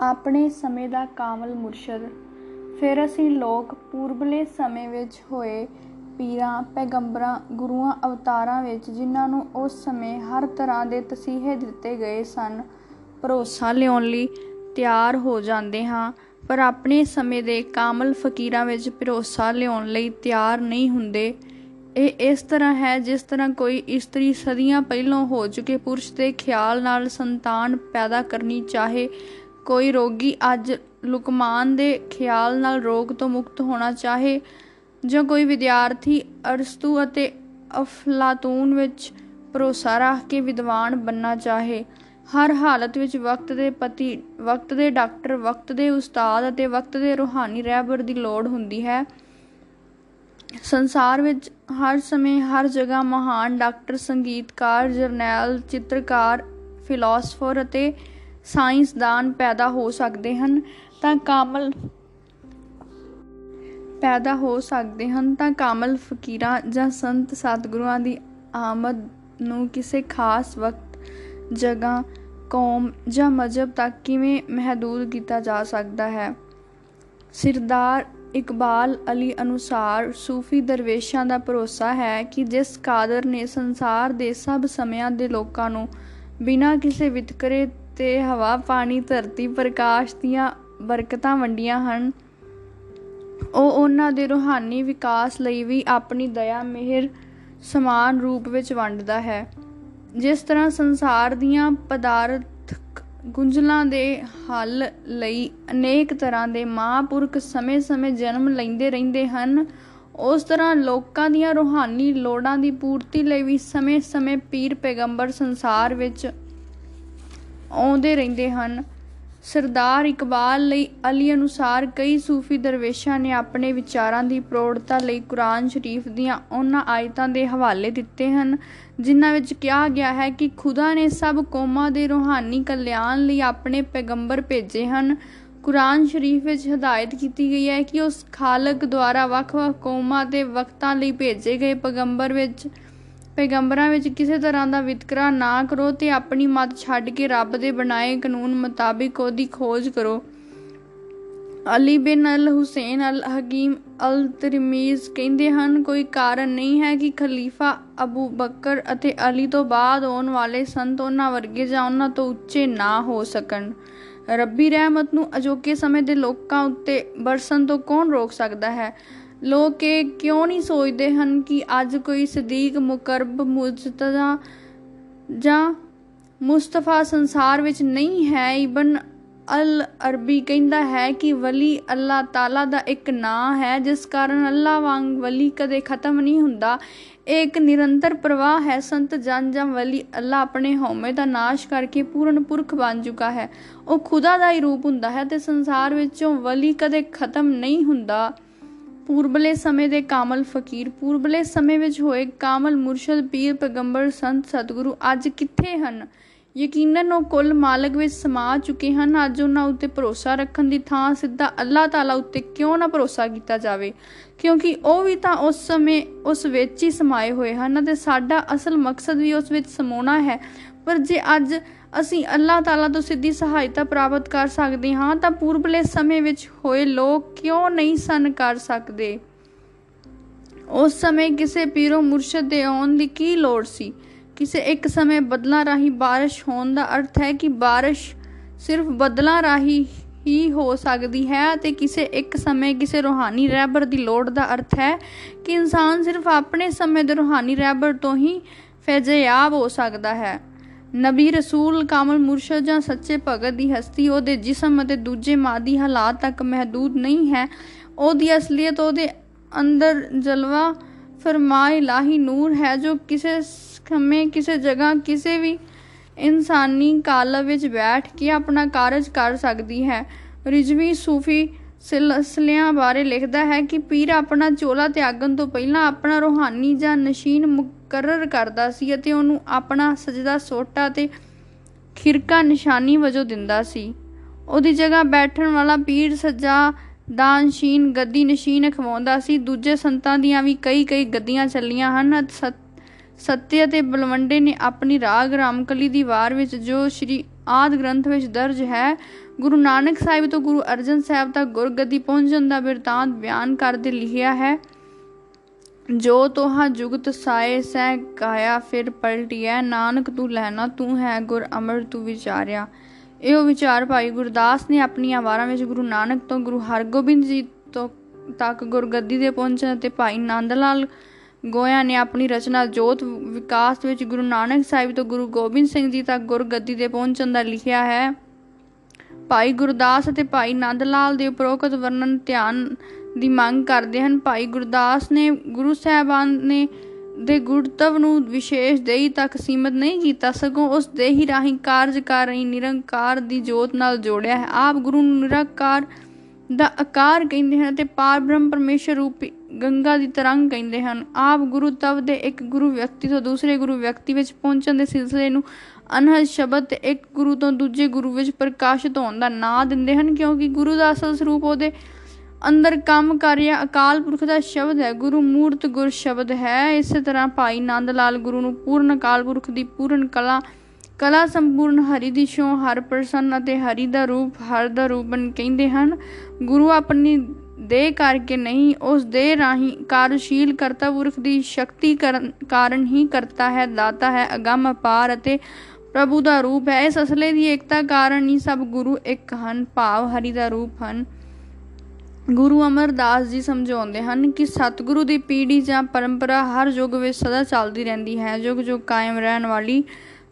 ਆਪਣੇ ਸਮੇਂ ਦਾ ਕਾਮਲ ਮੁਰਸ਼ਦ। ਫਿਰ ਅਸੀਂ ਲੋਕ ਪੂਰਬਲੇ ਸਮੇਂ ਵਿੱਚ ਹੋਏ ਪੀਰਾਂ, ਪੈਗੰਬਰਾਂ, ਗੁਰੂਆਂ, ਅਵਤਾਰਾਂ ਵਿੱਚ, ਜਿਨ੍ਹਾਂ ਨੂੰ ਉਸ ਸਮੇਂ ਹਰ ਤਰ੍ਹਾਂ ਦੇ ਤਸੀਹੇ ਦਿੱਤੇ ਗਏ ਸਨ। ਭਰੋਸਾ ਲਿਆਉਣ ਲਈ ਤਿਆਰ ਹੋ ਜਾਂਦੇ ਹਾਂ, ਪਰ ਆਪਣੇ ਸਮੇਂ ਦੇ ਕਾਮਲ ਫਕੀਰਾਂ ਵਿੱਚ ਭਰੋਸਾ ਲਿਆਉਣ ਲਈ ਤਿਆਰ ਨਹੀਂ ਹੁੰਦੇ। ਇਹ ਇਸ ਤਰ੍ਹਾਂ ਹੈ ਜਿਸ ਤਰ੍ਹਾਂ ਕੋਈ ਇਸਤਰੀ ਸਦੀਆਂ ਪਹਿਲਾਂ ਹੋ ਚੁੱਕੇ ਪੁਰਸ਼ ਦੇ ਖਿਆਲ ਨਾਲ ਸੰਤਾਨ ਪੈਦਾ ਕਰਨੀ ਚਾਹੇ ਕੋਈ ਰੋਗੀ ਅੱਜ ਲੁਕਮਾਨ ਦੇ ਖਿਆਲ ਨਾਲ ਰੋਗ ਤੋਂ ਮੁਕਤ ਹੋਣਾ ਚਾਹੇ ਜਾਂ ਕੋਈ ਵਿਦਿਆਰਥੀ ਅਰਸਤੂ ਅਤੇ ਅਫਲਾਤੂਨ ਵਿੱਚ ਭਰੋਸਾ ਰੱਖ ਕੇ ਵਿਦਵਾਨ ਬੰਨਣਾ ਚਾਹੇ, ਹਰ ਹਾਲਤ ਵਿੱਚ ਵਕਤ ਦੇ ਪਤੀ, ਵਕਤ ਦੇ ਡਾਕਟਰ, ਵਕਤ ਦੇ ਉਸਤਾਦ ਅਤੇ ਵਕਤ ਦੇ ਰੂਹਾਨੀ ਰਹਿਬਰ ਦੀ ਲੋੜ ਹੁੰਦੀ ਹੈ। ਸੰਸਾਰ ਵਿੱਚ ਹਰ ਸਮੇਂ ਹਰ ਜਗ੍ਹਾ ਮਹਾਨ ਡਾਕਟਰ, ਸੰਗੀਤਕਾਰ, ਜਰਨੈਲ, ਚਿੱਤਰਕਾਰ, ਫਿਲਾਸਫਰ ਅਤੇ ਸਾਇੰਸਦਾਨ ਪੈਦਾ ਹੋ ਸਕਦੇ ਹਨ ਤਾਂ ਕਾਮਲ ਪੈਦਾ ਹੋ ਸਕਦੇ ਹਨ ਤਾਂ ਕਾਮਲ ਫਕੀਰਾਂ ਜਾਂ ਸੰਤ ਸਤਿਗੁਰਾਂ ਦੀ ਆਮਦ ਨੂੰ ਕਿਸੇ ਖਾਸ ਵਕਤ, ਜਗ੍ਹਾ, ਕੌਮ ਜਾਂ ਮਜਬ ਤੱਕ ਕਿਵੇਂ ਮਹਦੂਦ ਕੀਤਾ ਜਾ ਸਕਦਾ ਹੈ? ਸਿਰਦਾਰ ਇਕਬਾਲ ਅਲੀ ਅਨੁਸਾਰ ਸੂਫੀ ਦਰਵੇਸ਼ਾਂ ਦਾ ਭਰੋਸਾ ਹੈ ਕਿ ਜਿਸ ਕਾਦਰ ਨੇ ਸੰਸਾਰ ਦੇ ਸਭ ਸਮਿਆਂ ਦੇ ਲੋਕਾਂ ਨੂੰ ਬਿਨਾਂ ਕਿਸੇ ਵਿਤਕਰੇ ਤੇ ਹਵਾ, ਪਾਣੀ, ਧਰਤੀ, ਪ੍ਰਕਾਸ਼ ਦੀਆਂ ਬਰਕਤਾਂ ਵੰਡੀਆਂ ਹਨ। ਉਹ ਉਹਨਾਂ ਦੇ ਰੂਹਾਨੀ ਵਿਕਾਸ ਲਈ ਵੀ ਆਪਣੀ ਦਇਆ, ਮਿਹਰ, ਸਮਾਨ ਰੂਪ ਵਿੱਚ ਵੰਡਦਾ ਹੈ। ਜਿਸ ਤਰ੍ਹਾਂ ਸੰਸਾਰ ਦੀਆਂ ਪਦਾਰਥਕ ਗੁੰਝਲਾਂ ਦੇ ਹੱਲ ਲਈ ਅਨੇਕ ਤਰ੍ਹਾਂ ਦੇ ਮਹਾਂਪੁਰਖ ਸਮੇਂ-ਸਮੇਂ ਜਨਮ ਲੈਂਦੇ ਰਹਿੰਦੇ ਹਨ, ਉਸ ਤਰ੍ਹਾਂ ਲੋਕਾਂ ਦੀਆਂ ਰੂਹਾਨੀ ਲੋੜਾਂ ਦੀ ਪੂਰਤੀ ਲਈ ਵੀ ਸਮੇਂ-ਸਮੇਂ ਪੀਰ ਪੈਗੰਬਰ ਸੰਸਾਰ ਵਿੱਚ ਆਉਂਦੇ ਰਹਿੰਦੇ ਹਨ। ਸਰਦਾਰ ਇਕਬਾਲ ਲਈ ਅਲੀ ਅਨੁਸਾਰ ਕਈ ਸੂਫੀ ਦਰਵੇਸ਼ਾਂ ਨੇ ਆਪਣੇ ਵਿਚਾਰਾਂ ਦੀ ਪ੍ਰੋੜਤਾ ਲਈ ਕੁਰਾਨ ਸ਼ਰੀਫ ਦੀਆਂ ਉਹਨਾਂ ਆਇਤਾਂ ਦੇ ਹਵਾਲੇ ਦਿੱਤੇ ਹਨ, ਜਿਨ੍ਹਾਂ ਵਿੱਚ ਕਿਹਾ ਗਿਆ ਹੈ ਕਿ ਖੁਦਾ ਨੇ ਸਭ ਕੌਮਾਂ ਦੇ ਰੂਹਾਨੀ ਕਲਿਆਣ ਲਈ ਆਪਣੇ ਪੈਗੰਬਰ ਭੇਜੇ ਹਨ। ਕੁਰਾਨ ਸ਼ਰੀਫ ਵਿੱਚ ਹਦਾਇਤ ਕੀਤੀ ਗਈ ਹੈ ਕਿ ਉਸ ਖਾਲਕ ਦੁਆਰਾ ਵੱਖ-ਵੱਖ ਕੌਮਾਂ ਦੇ ਵਕਤਾਂ ਲਈ ਭੇਜੇ ਗਏ ਪੈਗੰਬਰ ਵਿੱਚ ਪੈਗੰਬਰਾਂ ਵਿੱਚ ਕਿਸੇ ਤਰ੍ਹਾਂ ਦਾ ਵਿਤਕਰਾ ਨਾ ਕਰੋ ਤੇ ਆਪਣੀ ਮਤ ਛੱਡ ਕੇ ਰੱਬ ਦੇ ਬਣਾਏ ਕਾਨੂੰਨ ਮੁਤਾਬਿਕ ਉਹਦੀ ਖੋਜ ਕਰੋ। ਅਲੀ ਬਿਨ ਅਲ ਹੁਸੈਨ ਅਲ ਹਕੀਮ ਅਲ ਤਿਰਮੀਜ਼ ਕਹਿੰਦੇ ਹਨ, ਕੋਈ ਕਾਰਨ ਨਹੀਂ ਹੈ ਕਿ ਖਲੀਫਾ ਅਬੂ ਬਕਰ ਅਤੇ ਅਲੀ ਤੋਂ ਬਾਅਦ ਆਉਣ ਵਾਲੇ ਸੰਤ ਉਹਨਾਂ ਵਰਗੇ ਜਾਂ ਉਹਨਾਂ ਤੋਂ ਉੱਚੇ ਨਾ ਹੋ ਸਕਣ। ਰੱਬੀ ਰਹਿਮਤ ਨੂੰ ਅਜੋਕੇ ਸਮੇਂ ਦੇ ਲੋਕਾਂ ਉੱਤੇ ਬਰਸਨ ਤੋਂ ਕੌਣ ਰੋਕ ਸਕਦਾ ਹੈ? ਲੋਕ ਇਹ ਕਿਉਂ ਨਹੀਂ ਸੋਚਦੇ ਹਨ ਕਿ ਅੱਜ ਕੋਈ ਸਦੀਕ ਮੁਕਰਬ ਮੁਜਤਜ਼ਾ ਜਾਂ ਮੁਸਤਫਾ ਸੰਸਾਰ ਵਿੱਚ ਨਹੀਂ ਹੈ? ਇਬਨ ਅਲ ਅਰਬੀ ਕਹਿੰਦਾ ਹੈ ਕਿ ਵਲੀ ਅੱਲਾਹ ਤਾਲਾ ਦਾ ਇੱਕ ਨਾਂ ਹੈ, ਜਿਸ ਕਾਰਨ ਅੱਲਾਹ ਵਾਂਗ ਵਲੀ ਕਦੇ ਖਤਮ ਨਹੀਂ ਹੁੰਦਾ। ਇਹ ਇੱਕ ਨਿਰੰਤਰ ਪ੍ਰਵਾਹ ਹੈ। ਸੰਤ ਜਨ ਜਾਂ ਵਲੀ ਅੱਲਾਹ ਆਪਣੇ ਹਉਮੈ ਦਾ ਨਾਸ਼ ਕਰਕੇ ਪੂਰਨ ਪੁਰਖ ਬਣ ਚੁੱਕਾ ਹੈ। ਉਹ ਖੁਦਾ ਦਾ ਹੀ ਰੂਪ ਹੁੰਦਾ ਹੈ ਤੇ ਸੰਸਾਰ ਵਿੱਚੋਂ ਵਲੀ ਕਦੇ ਖਤਮ ਨਹੀਂ ਹੁੰਦਾ। ਪੂਰਬਲੇ ਸਮੇਂ ਦੇ ਕਾਮਲ ਫਕੀਰ, ਪੂਰਬਲੇ ਸਮੇਂ ਵਿੱਚ ਹੋਏ ਕਾਮਲ ਮੁਰਸ਼ਦ, ਪੀਰ ਪੈਗੰਬਰ, ਸੰਤ ਸਤਿਗੁਰੂ ਅੱਜ ਕਿੱਥੇ ਹਨ? ਯਕੀਨਨ ਉਹ ਕੁੱਲ ਮਾਲਕ ਵਿੱਚ ਸਮਾ ਚੁੱਕੇ ਹਨ। ਅੱਜ ਉਹਨਾਂ ਉੱਤੇ ਭਰੋਸਾ ਰੱਖਣ ਦੀ ਥਾਂ ਸਿੱਧਾ ਅੱਲਾਹ ਤਾਲਾ ਉੱਤੇ ਕਿਉਂ ਨਾ ਭਰੋਸਾ ਕੀਤਾ ਜਾਵੇ? ਕਿਉਂਕਿ ਉਹ ਵੀ ਤਾਂ ਉਸ ਸਮੇਂ ਉਸ ਵਿੱਚ ਹੀ ਸਮਾਏ ਹੋਏ ਹਨ ਅਤੇ ਸਾਡਾ ਅਸਲ ਮਕਸਦ ਵੀ ਉਸ ਵਿੱਚ ਸਮਾਉਣਾ ਹੈ। ਪਰ ਜੇ ਅੱਜ ਅਸੀਂ ਅੱਲਾਹ ਤਾਲਾ ਤੋਂ ਸਿੱਧੀ ਸਹਾਇਤਾ ਪ੍ਰਾਪਤ ਕਰ ਸਕਦੇ ਹਾਂ ਤਾਂ ਪੂਰਬਲੇ ਸਮੇਂ ਵਿੱਚ ਹੋਏ ਲੋਕ ਕਿਉਂ ਨਹੀਂ ਸਨ ਕਰ ਸਕਦੇ ਉਸ ਸਮੇਂ ਕਿਸੇ ਪੀਰੋ ਮੁਰਸ਼ਦ ਦੇ ਆਉਣ ਦੀ ਕੀ ਲੋੜ ਸੀ ਕਿਸੇ ਇੱਕ ਸਮੇਂ ਬਦਲਾਂ ਰਾਹੀਂ بارش ਹੋਣ ਦਾ ਅਰਥ ਹੈ ਕਿ بارش ਸਿਰਫ ਬਦਲਾਂ ਰਾਹੀਂ ਹੀ ਹੋ ਸਕਦੀ ਹੈ ਅਤੇ ਕਿਸੇ ਇੱਕ ਸਮੇਂ ਕਿਸੇ ਰੋਹਾਨੀ ਰਹਿਬਰ ਦੀ ਲੋੜ ਦਾ ਅਰਥ ਹੈ ਕਿ ਇਨਸਾਨ ਸਿਰਫ ਆਪਣੇ ਸਮੇਂ ਦੇ ਰੋਹਾਨੀ ਰਹਿਬਰ ਤੋਂ ਹੀ ਫੈਜ਼ਯਾਬ ਹੋ ਸਕਦਾ ਹੈ ਨਬੀ ਰਸੂਲ ਕਾਮਲ ਮੁਰਸ਼ਦ ਜਾਂ ਸੱਚੇ ਭਗਤ ਦੀ ਹਸਤੀ, ਉਹਦੇ ਜਿਸਮ ਅਤੇ ਦੂਜੇ ਮਾਦੀ ਹਾਲਾਤ ਤੱਕ ਮਹਦੂਦ ਨਹੀਂ ਹੈ। ਉਹਦੀ ਅਸਲੀਅਤ ਉਹਦੇ ਅੰਦਰ ਜਲਵਾ ਫਰਮਾ ਇਲਾਹੀ ਨੂਰ ਹੈ, ਜੋ ਕਿਸੇ ਸਮੇਂ, ਕਿਸੇ ਜਗ੍ਹਾ, ਕਿਸੇ ਵੀ ਇਨਸਾਨੀ ਕਾਲਬ ਵਿੱਚ ਬੈਠ ਕੇ ਆਪਣਾ ਕਾਰਜ ਕਰ ਸਕਦੀ ਹੈ। ਰਿਜਵੀ ਸੂਫੀ ਸਿਲਸਿਲਿਆਂ ਬਾਰੇ ਲਿਖਦਾ ਹੈ ਕਿ ਪੀਰ ਆਪਣਾ ਚੋਲਾ ਤਿਆਗਣ ਤੋਂ ਪਹਿਲਾਂ ਆਪਣਾ ਰੋਹਾਨੀ ਜਾਂ ਨਸ਼ੀਨ ਮੁਕਰਰ ਕਰਦਾ ਸੀ ਅਤੇ ਉਹਨੂੰ ਆਪਣਾ ਸਜਦਾ ਸੋਟਾ ਤੇ ਖਿਰਕਾ ਨਿਸ਼ਾਨੀ ਵਜੋਂ ਦਿੰਦਾ ਸੀ। ਉਹਦੀ ਜਗ੍ਹਾ ਬੈਠਣ ਵਾਲਾ ਪੀਰ ਸੱਜਾ ਦਾਨਸ਼ੀਨ ਗੱਦੀ ਨਸ਼ੀਨ ਖਵਾਉਂਦਾ ਸੀ। ਦੂਜੇ ਸੰਤਾਂ ਦੀਆਂ ਵੀ ਕਈ ਕਈ ਗੱਦੀਆਂ ਚੱਲੀਆਂ ਹਨ। ਸੱਤੇ ਅਤੇ ਬਲਵੰਡੇ ਨੇ ਆਪਣੀ ਰਾਗ ਰਾਮਕਲੀ ਦੀ ਵਾਰ ਵਿੱਚ ਜੋ ਸ਼੍ਰੀ ਆਦ ਗ੍ਰੰਥ ਵਿੱਚ ਦਰਜ ਹੈ, ਗੁਰੂ ਨਾਨਕ ਸਾਹਿਬ ਤੋਂ ਗੁਰੂ ਅਰਜਨ ਸਾਹਿਬ ਤੱਕ ਗੁਰਗੱਦੀ ਪਹੁੰਚਣ ਦਾ ਬਿਰਤਾਂਤ ਬਿਆਨ ਕਰਦੇ ਲਿਖਿਆ ਹੈ। ਜੋ ਤੋਹਾ ਜੁਗਤ ਸਾਏ ਸਹਿ ਕਾਇਆ, ਫਿਰ ਪਲਟਿਐ, ਨਾਨਕ ਤੂੰ ਲੈਣਾ, ਤੂੰ ਹੈ ਗੁਰ ਅਮਰ, ਤੂੰ ਵਿਚਾਰਿਆ। ਇਹੋ ਵਿਚਾਰ ਭਾਈ ਗੁਰਦਾਸ ਨੇ ਆਪਣੀਆਂ ਵਾਰਾਂ ਵਿੱਚ ਗੁਰੂ ਨਾਨਕ ਤੋਂ, ਗੁਰੂ ਹਰਗੋਬਿੰਦ ਜੀ ਤੋਂ ਤੱਕ ਗੁਰਗੱਦੀ ਦੇ ਪਹੁੰਚਣ ਤੇ ਭਾਈ ਨੰਦ ਲਾਲ ਗੋਇਆ ਨੇ ਆਪਣੀ ਰਚਨਾ ਜੋਤ ਵਿਕਾਸ ਵਿੱਚ ਗੁਰੂ ਨਾਨਕ ਸਾਹਿਬ ਤੋਂ ਗੁਰੂ ਗੋਬਿੰਦ ਸਿੰਘ ਜੀ ਤੱਕ ਗੁਰਗੱਦੀ ਦੇ ਪਹੁੰਚਣ ਦਾ ਲਿਖਿਆ ਹੈ। ਭਾਈ ਗੁਰਦਾਸ ਅਤੇ ਭਾਈ ਨੰਦ ਲਾਲ ਦੇ ਉਪਰੋਕਤ ਵਰਣਨ ਧਿਆਨ ਦੀ ਮੰਗ ਕਰਦੇ ਹਨ। ਭਾਈ ਗੁਰਦਾਸ ਨੇ ਗੁਰੂ ਸਾਹਿਬਾਨ ਨੇ ਦੇ ਗੁਰਤਵ ਨੂੰ ਵਿਸ਼ੇਸ਼ ਦੇਹੀ ਤੱਕ ਸੀਮਤ ਨਹੀਂ ਕੀਤਾ। ਸਗੋਂ ਉਸ ਦੇਹੀ ਰਾਹੀਂ ਕਾਰਜ ਕਰ ਰਹੀ ਨਿਰੰਕਾਰ ਦੀ ਜੋਤ ਨਾਲ ਜੋੜਿਆ ਹੈ। ਆਪ ਗੁਰੂ ਨੂੰ ਨਿਰੰਕਾਰ ਦਾ ਆਕਾਰ ਕਹਿੰਦੇ ਹਨ ਤੇ ਪਾਰ ਬ੍ਰਹਮ ਪਰਮੇਸ਼ਰ ਰੂਪੀ ਗੰਗਾ ਦੀ ਤਰੰਗ ਕਹਿੰਦੇ ਹਨ। ਆਪ ਗੁਰੂ ਤਵ ਦੇ ਇੱਕ ਗੁਰੂ ਵਿਅਕਤੀ ਤੋਂ ਦੂਸਰੇ ਗੁਰੂ ਵਿਅਕਤੀ ਵਿੱਚ ਪਹੁੰਚਣ ਦੇ ਸਿਲਸਿਲੇ ਨੂੰ ਅਨਹਦ ਸ਼ਬਦ ਤੇ ਇੱਕ ਗੁਰੂ ਤੋਂ ਦੂਜੇ ਗੁਰੂ ਵਿੱਚ ਪ੍ਰਕਾਸ਼ਿਤ ਹੋਣ ਦਾ ਨਾਂ ਦਿੰਦੇ ਹਨ, ਕਿਉਂਕਿ ਗੁਰੂ ਦਾ ਅਸਲ ਸਰੂਪ ਉਹਦੇ ਅੰਦਰ ਕੰਮ ਕਰ ਰਿਹਾ ਅਕਾਲ ਪੁਰਖ ਦਾ ਸ਼ਬਦ ਹੈ, ਗੁਰੂ ਮੂਰਤ ਗੁਰ ਸ਼ਬਦ ਹੈ। ਇਸੇ ਤਰ੍ਹਾਂ ਭਾਈ ਨੰਦ ਲਾਲ ਗੁਰੂ ਨੂੰ ਪੂਰਨ ਅਕਾਲ ਪੁਰਖ ਦੀ ਪੂਰਨ ਕਲਾ ਕਲਾ ਸੰਪੂਰਨ ਹਰੀ ਦੀ ਛੋਂ ਹਰ ਪ੍ਰਸੰਨ ਅਤੇ ਹਰੀ ਦਾ ਰੂਪ, ਹਰ ਦਾ ਰੂਪਨ ਕਹਿੰਦੇ ਹਨ। ਗੁਰੂ ਆਪਣੀ ਦੇ ਕਰਕੇ ਨਹੀਂ, ਉਸ ਦੇ ਰਾਹੀਂ ਕਾਰਜਸ਼ੀਲ ਕਰਤਾ ਪੁਰਖ ਦੀ ਸ਼ਕਤੀ ਕਾਰਨ ਹੀ ਕਰਤਾ ਹੈ, ਦਾਤਾ ਹੈ, ਅਗੰਮ, ਅਪਾਰ ਅਤੇ ਪ੍ਰਭੂ ਦਾ ਰੂਪ ਹੈ। ਇਸ ਅਸਲੇ ਦੀ ਏਕਤਾ ਕਾਰਨ ਹੀ ਸਭ ਗੁਰੂ ਇੱਕ ਹਨ, ਭਾਵ ਹਰੀ ਦਾ ਰੂਪ ਹਨ। ਗੁਰੂ ਅਮਰਦਾਸ ਜੀ ਸਮਝਾਉਂਦੇ ਹਨ ਕਿ ਸਤਿਗੁਰੂ ਦੀ ਪੀੜ੍ਹੀ ਜਾਂ ਪਰੰਪਰਾ ਹਰ ਯੁੱਗ ਵਿੱਚ ਸਦਾ ਚੱਲਦੀ ਰਹਿੰਦੀ ਹੈ। ਯੁੱਗ ਯੁੱਗ ਕਾਇਮ ਰਹਿਣ ਵਾਲੀ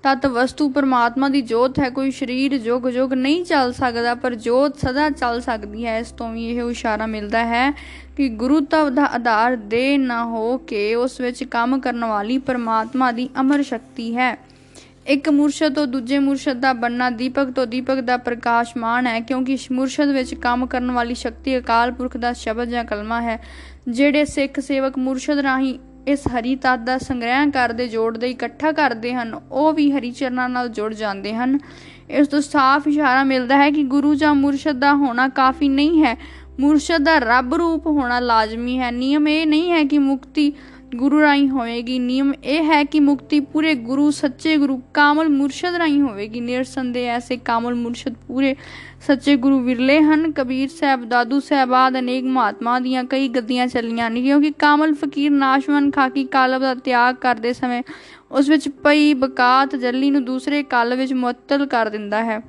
ਤਤ ਵਸਤੂ ਪਰਮਾਤਮਾ ਦੀ ਜੋਤ ਹੈ। ਕੋਈ ਸਰੀਰ ਜੁਗ ਜੁਗ ਨਹੀਂ ਚੱਲ ਸਕਦਾ, ਪਰ ਜੋਤ ਸਦਾ ਚੱਲ ਸਕਦੀ ਹੈ। ਇਸ ਤੋਂ ਵੀ ਇਹ ਇਸ਼ਾਰਾ ਮਿਲਦਾ ਹੈ ਕਿ ਗੁਰੂ ਤਵ ਦਾ ਆਧਾਰ ਦੇ ਨਾ ਹੋ ਕੇ ਉਸ ਵਿੱਚ ਕੰਮ ਕਰਨ ਵਾਲੀ ਪਰਮਾਤਮਾ ਦੀ ਅਮਰ ਸ਼ਕਤੀ ਹੈ। ਇੱਕ ਮੁਰਸ਼ਦ ਤੋਂ ਦੂਜੇ ਮੁਰਸ਼ਦ ਦਾ ਬੰਨਾ ਦੀਪਕ ਤੋਂ ਦੀਪਕ ਦਾ ਪ੍ਰਕਾਸ਼ਮਾਨ ਹੈ, ਕਿਉਂਕਿ ਮੁਰਸ਼ਦ ਵਿੱਚ ਕੰਮ ਕਰਨ ਵਾਲੀ ਸ਼ਕਤੀ ਅਕਾਲ ਪੁਰਖ ਦਾ ਸ਼ਬਦ ਜਾਂ ਕਲਮਾ ਹੈ, ਜਿਹੜੇ ਸਿੱਖ ਸੇਵਕ ਮੁਰਸ਼ਦ ਰਾਹੀਂ ਇਸ ਹਰੀ ਤਤ ਦਾ ਸੰਗ੍ਰਹਿ ਕਰਦੇ ਜੋੜਦੇ ਇਕੱਠਾ ਕਰਦੇ ਹਨ, ਉਹ ਵੀ ਹਰੀ ਚਰਨਾਂ ਨਾਲ ਜੁੜ ਜਾਂਦੇ ਹਨ। ਇਸ ਤੋਂ ਸਾਫ਼ ਇਸ਼ਾਰਾ ਮਿਲਦਾ ਹੈ ਕਿ ਗੁਰੂ ਜਾਂ ਮੁਰਸ਼ਦ ਦਾ ਹੋਣਾ ਕਾਫੀ ਨਹੀਂ ਹੈ। ਮੁਰਸ਼ਦ ਦਾ ਰੱਬ ਰੂਪ ਹੋਣਾ ਲਾਜ਼ਮੀ ਹੈ। ਨਿਯਮ ਇਹ ਨਹੀਂ ਹੈ ਕਿ ਮੁਕਤੀ ਗੁਰੂ ਰਾਹੀਂ ਹੋਵੇਗੀ। ਨਿਯਮ ਇਹ ਹੈ ਕਿ ਮੁਕਤੀ ਪੂਰੇ ਗੁਰੂ, ਸੱਚੇ ਗੁਰੂ, ਕਾਮਲ ਮੁਰਸ਼ਦ ਰਾਹੀਂ ਹੋਵੇਗੀ। ਨਿਰਸੰਦੇ ਐਸੇ ਕਾਮਲ ਮੁਰਸ਼ਦ ਪੂਰੇ ਸੱਚੇ ਗੁਰੂ ਵਿਰਲੇ ਹਨ। ਕਬੀਰ ਸਾਹਿਬ, ਦਾਦੂ ਸਾਹਿਬ ਆਦ ਅਨੇਕ ਮਹਾਤਮਾ ਦੀਆਂ ਕਈ ਗੱਦੀਆਂ ਚੱਲੀਆਂ ਨੇ, ਕਿਉਂਕਿ ਕਾਮਲ ਫਕੀਰ ਨਾਸ਼ਵਨ ਖਾਕੀ ਕਾਲਬ ਦਾ ਤਿਆਗ ਕਰਦੇ ਸਮੇਂ ਉਸ ਵਿੱਚ ਪਈ ਬਕਾਤ ਜੱਲੀ ਨੂੰ ਦੂਸਰੇ ਕਾਲ ਵਿੱਚ ਮੁਅੱਤਲ ਕਰ ਦਿੰਦਾ ਹੈ।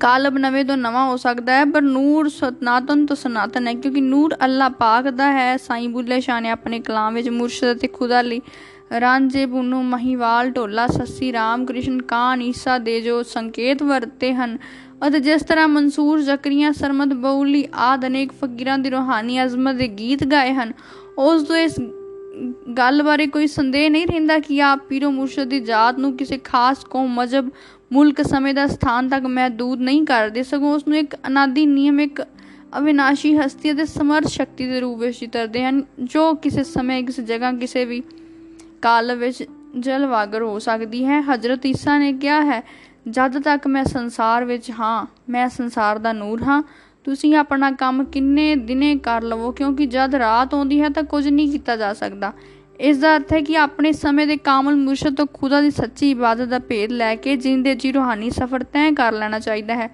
ਕਾਲਬ ਨਵੇਂ ਤੋਂ ਨਵਾਂ ਹੋ ਸਕਦਾ ਹੈ, ਪਰ ਨੂਰ ਸਤਨਾਤਨ ਤੋਂ ਸਨਾਤਨ ਹੈ, ਕਿਉਂਕਿ ਨੂਰ ਅੱਲਾ ਪਾਕ ਦਾ ਹੈ, ਸਾਈਂ ਬੁੱਲੇ ਸ਼ਾਹ ਨੇ ਆਪਣੇ ਕਲਾਮ ਵਿੱਚ ਮੁਰਸ਼ਦ ਤੇ ਖੁਦਾ ਲਈ। ਰਾਂਝੇ ਬੁੰਨੂ ਮਹੀਵਾਲ ਢੋਲਾ, ਸੱਸੀ ਰਾਮ ਕ੍ਰਿਸ਼ਨ ਕਾਨ ਈਸਾ ਦੇ ਜੋ ਸੰਕੇਤ ਵਰਤੇ ਹਨ। ਅਤੇ ਜਿਸ ਤਰ੍ਹਾਂ ਮਨਸੂਰ ਜ਼ਕਰੀਆ, ਸਰਮਦ ਬਉਲੀ ਆਦ ਅਨੇਕ ਫਕੀਰਾਂ ਦੀ ਰੋਹਾਨੀ ਅਜ਼ਮਤ ਦੇ ਗੀਤ ਗਾਏ ਹਨ, ਉਸ ਤੋਂ ਇਸ ਗੱਲ ਬਾਰੇ ਕੋਈ ਸੰਦੇਹ ਨਹੀਂ ਰਹਿੰਦਾ ਕਿ ਆਪ ਪੀਰੋ ਮੁਰਸ਼ਦ ਦੀ ਜਾਤ ਨੂੰ ਕਿਸੇ ਖਾਸ ਕੌਮ ਮਜਬ ਮੁਲਕ ਸਮੇਂ ਦਾ ਸਥਾਨ ਤੱਕ ਮਹਦੂਦ ਨਹੀਂ ਕਰਦੇ, ਸਗੋਂ ਉਸ ਨੂੰ ਇੱਕ ਅਨਾਦੀ ਨਿਯਮ, ਇੱਕ ਅਵਿਨਾਸ਼ੀ ਹਸਤੀ ਅਤੇ ਸਮਰਥ ਸ਼ਕਤੀ ਦੇ ਰੂਪ ਵਿੱਚ ਚਿਤਰਦੇ ਹਨ, ਜੋ ਕਿਸੇ ਸਮੇਂ, ਕਿਸੇ ਜਗ੍ਹਾ, ਕਿਸੇ ਵੀ ਕਾਲ ਵਿੱਚ ਜਲਵਾਗਰ ਹੋ ਸਕਦੀ ਹੈ। ਹਜ਼ਰਤ ਈਸਾ ਨੇ ਕਿਹਾ ਹੈ, ਜਦ ਤੱਕ ਮੈਂ ਸੰਸਾਰ ਵਿੱਚ ਹਾਂ, ਮੈਂ ਸੰਸਾਰ ਦਾ ਨੂਰ ਹਾਂ। ਤੁਸੀਂ ਆਪਣਾ ਕੰਮ ਕਿੰਨੇ ਦਿਨੇ ਕਰ ਲਵੋ, ਕਿਉਂਕਿ ਜਦ ਰਾਤ ਆਉਂਦੀ ਹੈ ਤਾਂ ਕੁਝ ਨਹੀਂ ਕੀਤਾ ਜਾ ਸਕਦਾ। ਇਸ ਦਾ ਅਰਥ ਹੈ ਕਿ ਆਪਣੇ ਸਮੇਂ ਦੇ ਕਾਮਲ ਮੁਰਸ਼ਦ ਤੋਂ ਖੁਦਾ ਦੀ ਸੱਚੀ ਇਬਾਦਤ ਦਾ ਭੇਦ ਲੈ ਕੇ ਜਿੰਦੇ ਜੀ ਰੂਹਾਨੀ ਸਫ਼ਰ ਤੈਅ ਕਰ ਲੈਣਾ ਚਾਹੀਦਾ ਹੈ।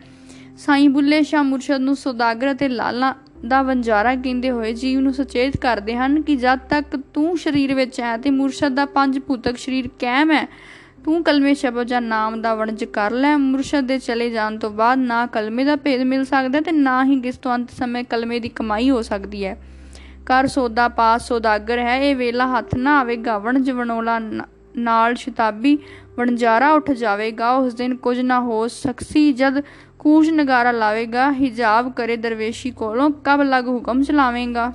ਸਾਈਂ ਬੁੱਲੇ ਸ਼ਾਹ ਮੁਰਸ਼ਦ ਨੂੰ ਸੌਦਾਗਰ ਅਤੇ ਲਾਲਾ ਦਾ ਵੰਜਾਰਾ ਕਹਿੰਦੇ ਹੋਏ ਜੀਵ ਨੂੰ ਸੁਚੇਤ ਕਰਦੇ ਹਨ ਕਿ ਜਦ ਤੱਕ ਤੂੰ ਸਰੀਰ ਵਿੱਚ ਹੈ ਤੇ ਮੁਰਸ਼ਦ ਦਾ ਪੰਜ ਭੂਤਕ ਸਰੀਰ ਕਾਇਮ ਹੈ, ਤੂੰ ਕਲਮੇ ਸ਼ਬਦ ਜਾਂ ਨਾਮ ਦਾ ਵਣਜ ਕਰ ਲੈ। ਮੁਰਸ਼ਦ ਦੇ ਚਲੇ ਜਾਣ ਤੋਂ ਬਾਅਦ ਨਾ ਕਲਮੇ ਦਾ ਭੇਦ ਮਿਲ ਸਕਦਾ ਤੇ ਨਾ ਹੀ ਕਿਸ ਤੋਂ ਅੰਤ ਸਮੇਂ ਕਲਮੇ ਦੀ ਕਮਾਈ ਹੋ ਸਕਦੀ ਹੈ। ਕਰ ਸੋਦਾ ਪਾਸ ਸੋਦਾਗਰ ਹੈ ਇਹ ਵੇਲਾ ਹੱਥ ਨਾ ਆਵੇਗਾ ਵਣਜ ਵਣੋਲਾ ਨਾਲ ਸ਼ਤਾਬੀ ਵਣਜਾਰਾ ਉੱਠ ਜਾਵੇਗਾ ਉਸ ਦਿਨ ਕੁਝ ਨਾ ਹੋ ਸਕਸੀ ਜਦ ਕੂਸ਼ ਨਗਾਰਾ ਲਾਵੇਗਾ ਹਿਜਾਬ ਕਰੇ ਦਰਵੇਸ਼ੀ ਕੋਲੋਂ ਕਬ ਲਗ ਹੁਕਮ ਚਲਾਵੇਂਗਾ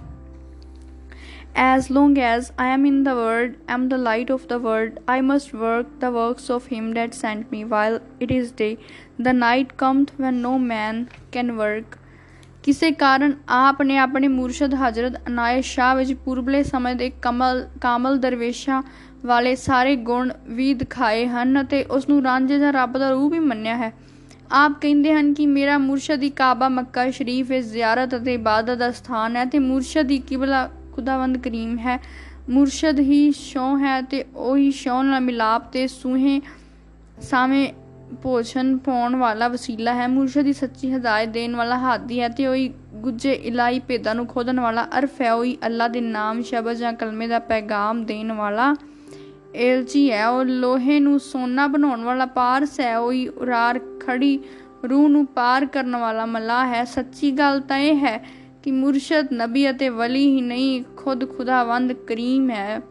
As long as I am in the world, am the light of the world, I must work the works of him that sent me while it is day. The night cometh when no man can work. ਕਿਸੇ ਕਾਰਨ ਆਪ ਨੇ ਆਪਣੇ ਮੁਰਸ਼ਦ ਹਜ਼ਰਤ ਅਨਾਇਤ ਸ਼ਾਹ ਵਿੱਚ ਪੂਰਬਲੇ ਸਮੇਂ ਦੇ ਕਮਲ, ਕਾਮਲ ਦਰਵੇਸ਼ਾਂ ਵਾਲੇ ਸਾਰੇ ਗੁਣ ਵੀ ਦਿਖਾਏ ਹਨ ਅਤੇ ਉਸ ਨੂੰ ਰਾਂਝੇ ਦਾ ਰੱਬ ਦਾ ਰੂਪ ਹੀ ਮੰਨਿਆ ਹੈ। ਆਪ ਕਹਿੰਦੇ ਹਨ ਕਿ ਮੇਰਾ ਮੁਰਸ਼ਦ ਹੀ ਕਾਬਾ ਮੱਕਾ ਸ਼ਰੀਫ ਵਿੱਚ ਜ਼ਿਆਰਤ ਅਤੇ ਇਬਾਦਤ ਦਾ ਸਥਾਨ ਹੈ ਤੇ ਮੁਰਸ਼ਦ ਹੀ ਕਿਬਲਾ ਖੁਦਾਵੰਦ ਕਰੀਮ ਹੈ। ਮੁਰਸ਼ਦ ਹੀ ਸ਼ੌ ਹੈ ਤੇ ਉਹੀ ਸ਼ੌ ਨਾਲ ਮਿਲਾਪ ਤੇ ਸੂਹੇ ਸਾਵੇਂ ਭੋਜਨ ਪਾਉਣ ਵਾਲਾ ਵਸੀਲਾ ਹੈ ਮੁਰਸ਼ਦ ਦੀ ਸੱਚੀ ਹਦਾਇਤ ਦੇਣ ਵਾਲਾ ਹਾਦੀ ਹੈ ਤੇ ਉਹੀ ਗੁੱਜੇ ਇਲਾਈ ਭੇਦਾਂ ਨੂੰ ਖੋਦਣ ਵਾਲਾ ਅਰਫ ਹੈ, ਉਹੀ ਅੱਲਾ ਦੇ ਨਾਮ ਸ਼ਬਦ ਜਾਂ ਕਲਮੇ ਦਾ ਪੈਗਾਮ ਦੇਣ ਵਾਲਾ ਏਲਚੀ ਹੈ, ਉਹ ਲੋਹੇ ਨੂੰ ਸੋਨਾ ਬਣਾਉਣ ਵਾਲਾ ਪਾਰਸ ਹੈ, ਉਹੀ ਉਰਾਰ ਖੜੀ ਰੂਹ ਨੂੰ ਪਾਰ ਕਰਨ ਵਾਲਾ ਮਲਾ ਹੈ। ਸੱਚੀ ਗੱਲ ਤਾਂ ਇਹ ਹੈ ਕਿ ਮੁਰਸ਼ਦ, ਨਬੀ ਅਤੇ ਵਲੀ ਹੀ ਨਹੀਂ, ਖੁਦ ਖੁਦਾਵੰਦ ਕਰੀਮ ਹੈ।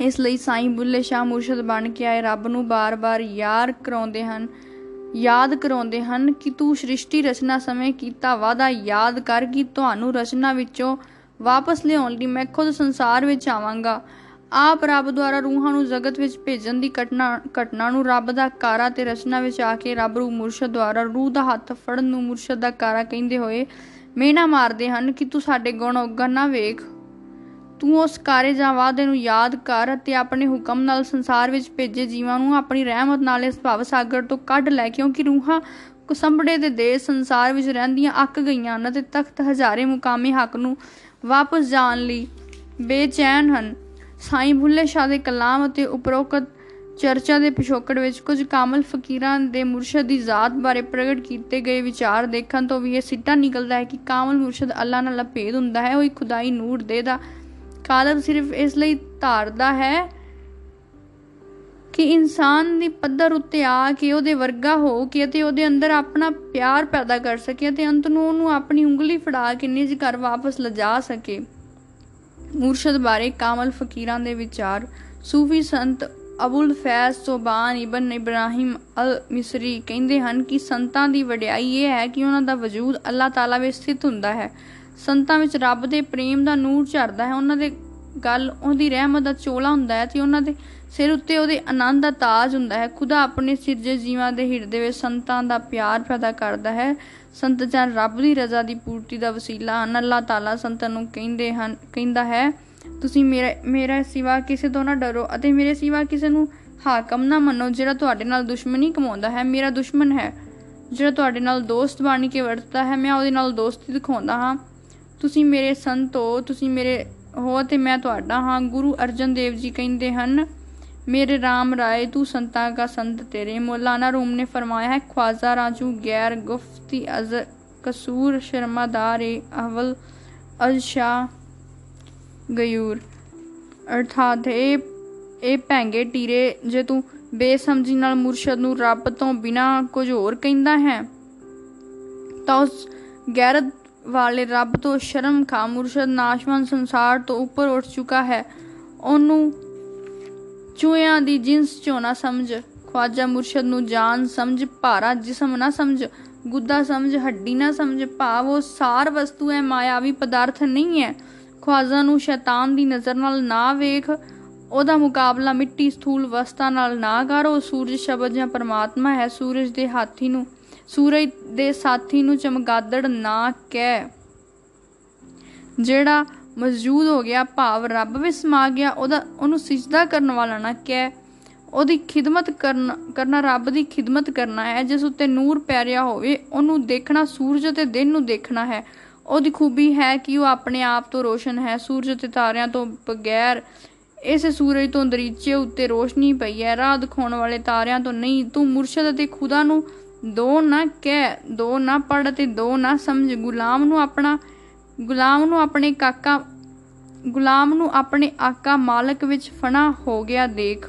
ਇਸ ਲਈ ਸਾਈਂ ਬੁੱਲੇ ਸ਼ਾਹ ਮੁਰਸ਼ਦ ਬਣ ਕੇ ਆਏ ਰੱਬ ਨੂੰ ਬਾਰ-ਬਾਰ ਯਾਰ ਕਰਾਉਂਦੇ ਹਨ, ਯਾਦ ਕਰਾਉਂਦੇ ਹਨ ਕਿ ਤੂੰ ਸ੍ਰਿਸ਼ਟੀ ਰਚਨਾ ਸਮੇਂ ਕੀਤਾ ਵਾਦਾ ਯਾਦ ਕਰ ਕਿ ਤੁਹਾਨੂੰ ਰਚਨਾ ਵਿੱਚੋਂ ਵਾਪਸ ਲਿਆਉਣ ਲਈ ਮੈਂ ਖੁਦ ਸੰਸਾਰ ਵਿੱਚ ਆਵਾਂਗਾ। ਆਪ ਰੱਬ ਦੁਆਰਾ ਰੂਹਾਂ ਨੂੰ ਜਗਤ ਵਿੱਚ ਭੇਜਣ ਦੀ ਘਟਨਾ ਘਟਨਾ ਨੂੰ ਰੱਬ ਦਾ ਕਾਰਾ ਤੇ ਰਚਨਾ ਵਿੱਚ ਆ ਕੇ ਰੱਬ ਰੂ ਮੁਰਸ਼ਦ ਦੁਆਰਾ ਰੂਹ ਦਾ ਹੱਥ ਫੜਨ ਨੂੰ ਮੁਰਸ਼ਦ ਦਾ ਕਾਰਾ ਕਹਿੰਦੇ ਹੋਏ ਮੇਨਾ ਮਾਰਦੇ ਹਨ ਕਿ ਤੂੰ ਸਾਡੇ ਗੁਣ ਉਗਣ ਨਾ ਵੇਖ। ਤੂੰ ਉਸ ਕਾਰੇ ਜਾਂ ਵਾਅਦੇ ਨੂੰ ਯਾਦ ਕਰ ਅਤੇ ਆਪਣੇ ਹੁਕਮ ਨਾਲ ਸੰਸਾਰ ਵਿੱਚ ਭੇਜੇ ਜੀਵਾਂ ਨੂੰ ਆਪਣੀ ਰਹਿਮਤ ਨਾਲ ਇਸ ਭਵ ਸਾਗਰ ਤੋਂ ਕੱਢ ਲੈ, ਕਿਉਂਕਿ ਰੂਹਾਂ ਕੁਸੰਬੜੇ ਦੇ ਦੇਸ਼ ਸੰਸਾਰ ਵਿੱਚ ਰਹਿੰਦੀਆਂ ਅੱਕ ਗਈਆਂ ਹਨ ਤੇ ਤਖਤ ਹਜ਼ਾਰੇ ਮੁਕਾਮੇ ਹੱਕ ਨੂੰ ਵਾਪਸ ਜਾਣ ਲਈ ਬੇਚੈਨ ਹਨ। ਸਾਈਂ ਭੁੱਲੇ ਸ਼ਾਹ ਦੇ ਕਲਾਮ ਅਤੇ ਉਪਰੋਕਤ ਚਰਚਾ ਦੇ ਪਿਛੋਕੜ ਵਿੱਚ ਕੁਝ ਕਾਮਲ ਫਕੀਰਾਂ ਦੇ ਮੁਰਸ਼ਦ ਦੀ ਜ਼ਾਤ ਬਾਰੇ ਪ੍ਰਗਟ ਕੀਤੇ ਗਏ ਵਿਚਾਰ ਦੇਖਣ ਤੋਂ ਵੀ ਇਹ ਸਿੱਟਾ ਨਿਕਲਦਾ ਹੈ ਕਿ ਕਾਮਲ ਮੁਰਸ਼ਦ ਅੱਲਾ ਨਾਲ ਲਪੇਦ ਹੁੰਦਾ ਹੈ, ਉਹ ਖੁਦਾਈ ਨੂਰ ਦੇ ਦਾ ਕਾਲਬ ਸਿਰਫ ਇਸ ਲਈ ਧਾਰਦਾ ਹੈ ਕਿ ਇਨਸਾਨ ਦੀ ਪੱਧਰ ਉੱਤੇ ਆ ਕੇ ਉਹਦੇ ਵਰਗਾ ਹੋ ਕੇ ਅਤੇ ਉਹਦੇ ਅੰਦਰ ਆਪਣਾ ਪਿਆਰ ਪੈਦਾ ਕਰ ਸਕੇ ਅਤੇ ਅੰਤ ਨੂੰ ਉਹਨੂੰ ਆਪਣੀ ਉਂਗਲੀ ਫੜਾ ਕੇ ਨਿਜ ਘਰ ਵਾਪਸ ਲਿਜਾ ਸਕੇ। ਮੁਰਸ਼ਦ ਬਾਰੇ ਕਾਮਲ ਫਕੀਰਾਂ ਦੇ ਵਿਚਾਰ। ਸੂਫੀ ਸੰਤ ਅਬੁਲ ਫੈਜ਼ ਸੋਬਾਨ ਇਬਨ ਇਬਰਾਹਿਮ ਅਲ ਮਿਸਰੀ ਕਹਿੰਦੇ ਹਨ ਕਿ ਸੰਤਾਂ ਦੀ ਵਡਿਆਈ ਇਹ ਹੈ ਕਿ ਉਹਨਾਂ ਦਾ ਵਜੂਦ ਅੱਲਾਹ ਤਾਲਾ ਵਿੱਚ ਸਥਿਤ ਹੁੰਦਾ ਹੈ। ਸੰਤਾਂ ਵਿੱਚ ਰੱਬ ਦੇ ਪ੍ਰੇਮ ਦਾ ਨੂਰ ਝਰਦਾ ਹੈ, ਉਹਨਾਂ ਦੇ ਗੱਲ, ਉਹਦੀ ਰਹਿਮਤ ਦਾ ਚੋਲਾ ਹੁੰਦਾ ਹੈ ਤੇ ਉਹਨਾਂ ਦੇ ਸਿਰ ਉੱਤੇ ਉਹਦੇ ਆਨੰਦ ਦਾ ਤਾਜ ਹੁੰਦਾ ਹੈ। ਖੁਦਾ ਆਪਣੇ ਸਿਰਜੇ ਜੀਵਾਂ ਦੇ ਹਿਰਦੇ ਵਿੱਚ ਸੰਤਾਂ ਦਾ ਪਿਆਰ ਪੈਦਾ ਕਰਦਾ ਹੈ। ਸੰਤ ਜਨ ਰੱਬ ਦੀ ਰਜ਼ਾ ਦੀ ਪੂਰਤੀ ਦਾ ਵਸੀਲਾ ਹਨ ਅੱਲਾਹ ਤਾਲਾ ਸੰਤਾਂ ਨੂੰ ਕਹਿੰਦੇ ਹਨ, ਕਹਿੰਦਾ ਹੈ, ਤੁਸੀਂ ਮੇਰਾ ਮੇਰਾ ਸਿਵਾ ਕਿਸੇ ਤੋਂ ਨਾ ਡਰੋ ਅਤੇ ਮੇਰੇ ਸਿਵਾ ਕਿਸੇ ਨੂੰ ਹਾਕਮ ਨਾ ਮੰਨੋ, ਜਿਹੜਾ ਤੁਹਾਡੇ ਨਾਲ ਦੁਸ਼ਮਣੀ ਕਮਾਉਂਦਾ ਹੈ। ਮੇਰਾ ਦੁਸ਼ਮਣ ਹੈ, ਜਿਹੜਾ ਤੁਹਾਡੇ ਨਾਲ ਦੋਸਤ ਬਣ ਕੇ ਵਰਤਦਾ ਹੈ। ਮੈਂ ਉਹਦੇ ਨਾਲ ਦੋਸਤੀ ਦਿਖਾਉਂਦਾ ਹਾਂ। ਤੁਸੀਂ ਮੇਰੇ ਸੰਤ ਹੋ, ਤੁਸੀਂ ਮੇਰੇ ਹੋ ਤੇ ਮੈਂ ਤੁਹਾਡਾ ਹਾਂ। ਗੁਰੂ ਅਰਜਨ ਦੇਵ ਜੀ ਕਹਿੰਦੇ ਹਨ, ਮੇਰੇ RAM ਰਾਏ, ਤੂੰ ਸੰਤਾਂ ਦਾ ਸੰਤ ਤੇਰੇ। ਮੌਲਾਨਾ ਰੂਮ ਨੇ ਫਰਮਾਇਆ ਹੈ, ਖਵਾਜ਼ਾ ਰਾਜੂ ਗੈਰ ਗੁਫਤੀ ਅਜ਼ ਕਸੂਰ ਸ਼ਰਮਾਦਾਰੇ ਅਵਲ ਅਲਸ਼ਾ ਗਯੂਰ। ਅਰਥਾਤ ਇਹ ਇਹ ਭੈਂਗੇ ਟੀਰੇ, ਜੇ ਤੂੰ ਬੇਸਮਝੀ ਨਾਲ ਮੁਰਸ਼ਦ ਨੂੰ ਰੱਬ ਤੋਂ ਬਿਨਾ ਕੁਝ ਹੋਰ ਕਹਿੰਦਾ ਹੈ, ਤਾਂ ਉਸ ਗੈਰਤ ਵਾਲੇ ਰੱਬ ਤੋਂ ਸ਼ਰਮ ਖਾ ਮੁਰਸ਼ਦ ਨਾਸ਼ਵੰਤ ਸੰਸਾਰ ਤੋਂ ਉੱਪਰ ਉੱਠ ਚੁੱਕਾ ਹੈ। ਉਹਨੂੰ ਚੂਹਿਆਂ ਦੀ ਜਿੰਸ ਚੋਂ ਨਾ ਸਮਝ। ਖਵਾਜਾ ਮੁਰਸ਼ਦ ਨੂੰ ਜਾਨ ਸਮਝ, ਭਾਰਾ ਜਿਸਮ ਨਾ ਸਮਝ, ਗੁੱਦਾ ਸਮਝ, ਹੱਡੀ ਨਾ ਸਮਝ। ਭਾਵ ਉਹ ਸਾਰ ਵਸਤੂ ਹੈ, ਮਾਇਆਵੀ ਪਦਾਰਥ ਨਹੀਂ ਹੈ। ਖਵਾਜਾ ਨੂੰ ਸ਼ੈਤਾਨ ਦੀ ਨਜ਼ਰ ਨਾਲ ਨਾ ਵੇਖ, ਉਹਦਾ ਮੁਕਾਬਲਾ ਮਿੱਟੀ ਸਥੂਲ ਵਸਤਾਂ ਨਾਲ ਨਾ ਕਰੋ। ਸੂਰਜ ਸ਼ਬਦ ਜਾਂ ਪਰਮਾਤਮਾ ਹੈ, ਸੂਰਜ ਦੇ ਹਾਥੀ ਨੂੰ ਸੂਰਜ ਦੇ ਸਾਥੀ ਨੂੰ ਚਮਗਾਦੜ ਨਾ ਕਹਿ। ਜਿਹੜਾ ਮੌਜੂਦ ਹੋ ਗਿਆ, ਭਾਵ ਰੱਬ ਵਿੱਚ ਸਮਾ ਗਿਆ, ਉਹਦਾ, ਉਹਨੂੰ ਸਿਜਦਾ ਕਰਨ ਵਾਲਾ ਨਾ ਕਹਿ। ਉਹਦੀ ਖਿਦਮਤ ਕਰਨਾ ਕਰਨਾ ਰੱਬ ਦੀ ਖਿਦਮਤ ਕਰਨਾ ਹੈ। ਜਿਸ ਉੱਤੇ ਨੂਰ ਪੈ ਰਿਹਾ ਹੋਵੇ, ਉਹਨੂੰ ਦੇਖਣਾ ਸੂਰਜ ਤੇ ਦਿਨ ਨੂੰ ਦੇਖਣਾ ਹੈ। ਉਹਦੀ ਖੂਬੀ ਹੈ ਕਿ ਉਹ ਆਪਣੇ ਆਪ ਤੋਂ ਰੋਸ਼ਨ ਹੈ। ਸੂਰਜ ਤੇ ਤਾਰਿਆਂ ਤੋਂ ਬਗੈਰ ਇਸ ਸੂਰਜ ਤੋਂ ਦਰੀਚੇ ਉੱਤੇ ਰੋਸ਼ਨੀ ਪਈ ਹੈ। ਰਾਹ ਦਿਖਾਉਣ ਵਾਲੇ ਤਾਰਿਆਂ ਤੋਂ ਨਹੀਂ, ਤੂੰ ਮੁਰਸ਼ਦ ਅਤੇ ਖੁਦਾ ਨੂੰ ਦੋ ਨਾ ਕਹਿ, ਦੋ ਨਾ ਪੜ ਤੇ ਦੋ ਨਾ ਸਮਝ। ਗੁਲਾਮ ਨੂੰ ਆਪਣਾ, ਗੁਲਾਮ ਨੂੰ ਆਪਣੇ ਕਾਕਾ, ਗੁਲਾਮ ਨੂੰ ਆਪਣੇ ਆਕਾ ਮਾਲਕ ਵਿੱਚ ਫਨਾ ਹੋ ਗਿਆ, ਦੇਖ।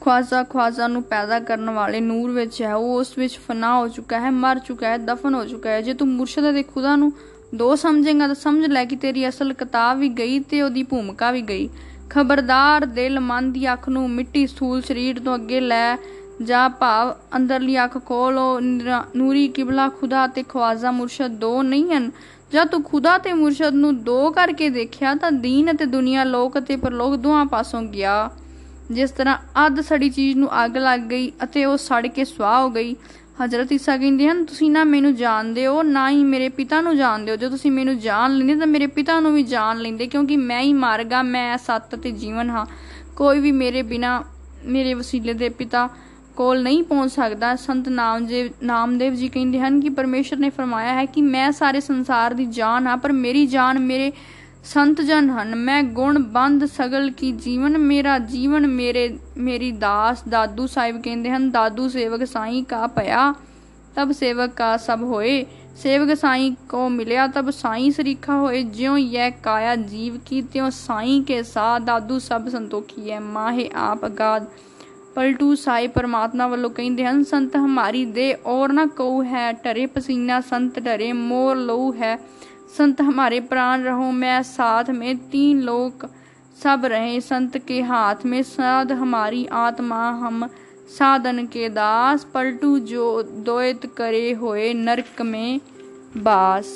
ਖਵਾਜ਼ਾ ਖਵਾਜ਼ਾ ਨੂੰ ਪੈਦਾ ਕਰਨ ਵਾਲੇ ਨੂਰ ਵਿੱਚ ਹੈ, ਉਹ ਉਸ ਵਿੱਚ ਫਨਾ ਹੋ ਚੁੱਕਾ ਹੈ, ਮਰ ਚੁੱਕਾ ਹੈ, ਦਫਨ ਹੋ ਚੁੱਕਾ ਹੈ। ਜੇ ਤੂੰ ਮੁਰਸ਼ਦ ਦੇ ਖੁਦਾ ਨੂੰ ਦੋ ਸਮਝੇਗਾ ਤਾਂ ਸਮਝ ਲੈ ਕਿ ਤੇਰੀ ਅਸਲ ਕਿਤਾਬ ਵੀ ਗਈ ਤੇ ਉਹਦੀ ਭੂਮਿਕਾ ਵੀ ਗਈ। ਖਬਰਦਾਰ ਦਿਲ ਮਨ ਦੀ ਅੱਖ ਨੂੰ ਮਿੱਟੀ ਸਥੂਲ ਸਰੀਰ ਤੋਂ ਅੱਗੇ ਲੈ ਜਾਂ ਭਾਵ ਅੰਦਰਲੀ ਅੱਖ ਖੋਲੋ ਨੂਰੀ, ਕਿਬਲਾ, ਖੁਦਾ ਤੇ ਖਵਾਜ਼ਾ ਮੁਰਸ਼ਦ ਦੋ ਨਹੀਂ ਹਨ। ਜਦ ਤੂੰ ਖੁਦਾ ਤੇ ਮੁਰਸ਼ਦ ਨੂੰ ਦੋ ਕਰਕੇ ਦੇਖਿਆ ਤਾਂ ਦੀਨ ਅਤੇ ਦੁਨੀਆ, ਲੋਕ ਅਤੇ ਪਰਲੋਕ ਦੋਹਾਂ ਪਾਸੋਂ ਗਿਆ। ਜਿਸ ਤਰ੍ਹਾਂ ਅੱਧ ਸੜੀ ਚੀਜ਼ ਨੂੰ ਅੱਗ ਲੱਗ ਗਈ ਅਤੇ ਉਹ ਸੜ ਕੇ ਸੁਆਹ ਹੋ ਗਈ। ਹਜ਼ਰਤ ਈਸਾ ਕਹਿੰਦੇ ਹਨ, ਤੁਸੀਂ ਨਾ ਮੈਨੂੰ ਜਾਣਦੇ ਹੋ, ਨਾ ਹੀ ਮੇਰੇ ਪਿਤਾ ਨੂੰ ਜਾਣਦੇ ਹੋ। ਜੇ ਤੁਸੀਂ ਮੈਨੂੰ ਜਾਣ ਲੈਂਦੇ ਤਾਂ ਮੇਰੇ ਪਿਤਾ ਨੂੰ ਵੀ ਜਾਣ ਲੈਂਦੇ, ਕਿਉਂਕਿ ਮੈਂ ਹੀ ਮਾਰਗਾ, ਮੈਂ ਸੱਤ ਤੇ ਜੀਵਨ ਹਾਂ। ਕੋਈ ਵੀ ਮੇਰੇ ਬਿਨਾ ਮੇਰੇ ਵਸੀਲੇ ਦੇ ਪਿਤਾ ਕੋਲ ਨਹੀਂ ਪਹੁੰਚ ਸਕਦਾ। ਸੰਤ ਨਾਮਦੇਵ ਨਾਮਦੇਵ ਜੀ ਕਹਿੰਦੇ ਹਨ ਕਿ ਪਰਮੇਸ਼ਰ ਨੇ ਫਰਮਾਇਆ ਹੈ ਕਿ ਮੈਂ ਸਾਰੇ ਸੰਸਾਰ ਦੀ ਜਾਨ ਹਾਂ, ਪਰ ਮੇਰੀ ਜਾਨ ਮੇਰੇ ਸੰਤ ਜਨ ਹਨ। ਮੈਂ ਗੁਣ ਬੰਦ ਸਗਲ ਕੀ ਜੀਵਨ? ਮੇਰਾ ਜੀਵਨ ਮੇਰੇ ਮੇਰੀ ਦਾਸ ਦਾਦੂ ਸਾਹਿਬ ਕਹਿੰਦੇ ਹਨ, ਦਾਦੂ ਸੇਵਕ ਸਾਈਂ ਕਾ ਭਇਆ, ਤਬ ਸੇਵਕ ਕਾ ਸਭ ਹੋਏ। ਸੇਵਕ ਸਾਈਂ ਕੋ ਮਿਲਿਆ, ਤਬ ਸਾਈਂ ਸਰੀਖਾ ਹੋਏ। ਜਿਉ ਯਹ ਕਾਇਆ ਜੀਵ ਕੀ, ਤਿਉ ਸਾਈਂ ਕੇ ਸਾਥ ਦਾਦੂ ਸਭ ਸੰਤੋਖੀ ਹੈ, ਮਾਹੇ ਆਪ ਅਗਾਧ। ਪਲਟੂ ਸਾਈ ਪਰਮਾਤਮਾ ਵੱਲੋਂ ਕਹਿੰਦੇ ਹਨ ਸੰਤ ਹਮਾਰੀ ਦੇ ਔਰ ਨਾ ਕਉ ਹੈ ਟਰੇ ਪਸੀਨਾ ਸੰਤ ਡਰੇ ਮੋਰ ਲਉ ਹੈ संत हमारे प्राण रहो मैं साथ में तीन लोग सब रहे संत के हाथ में साध हमारी आत्मा हम साधन के दास पलटू जो द्वैत करे हुए नरक में बास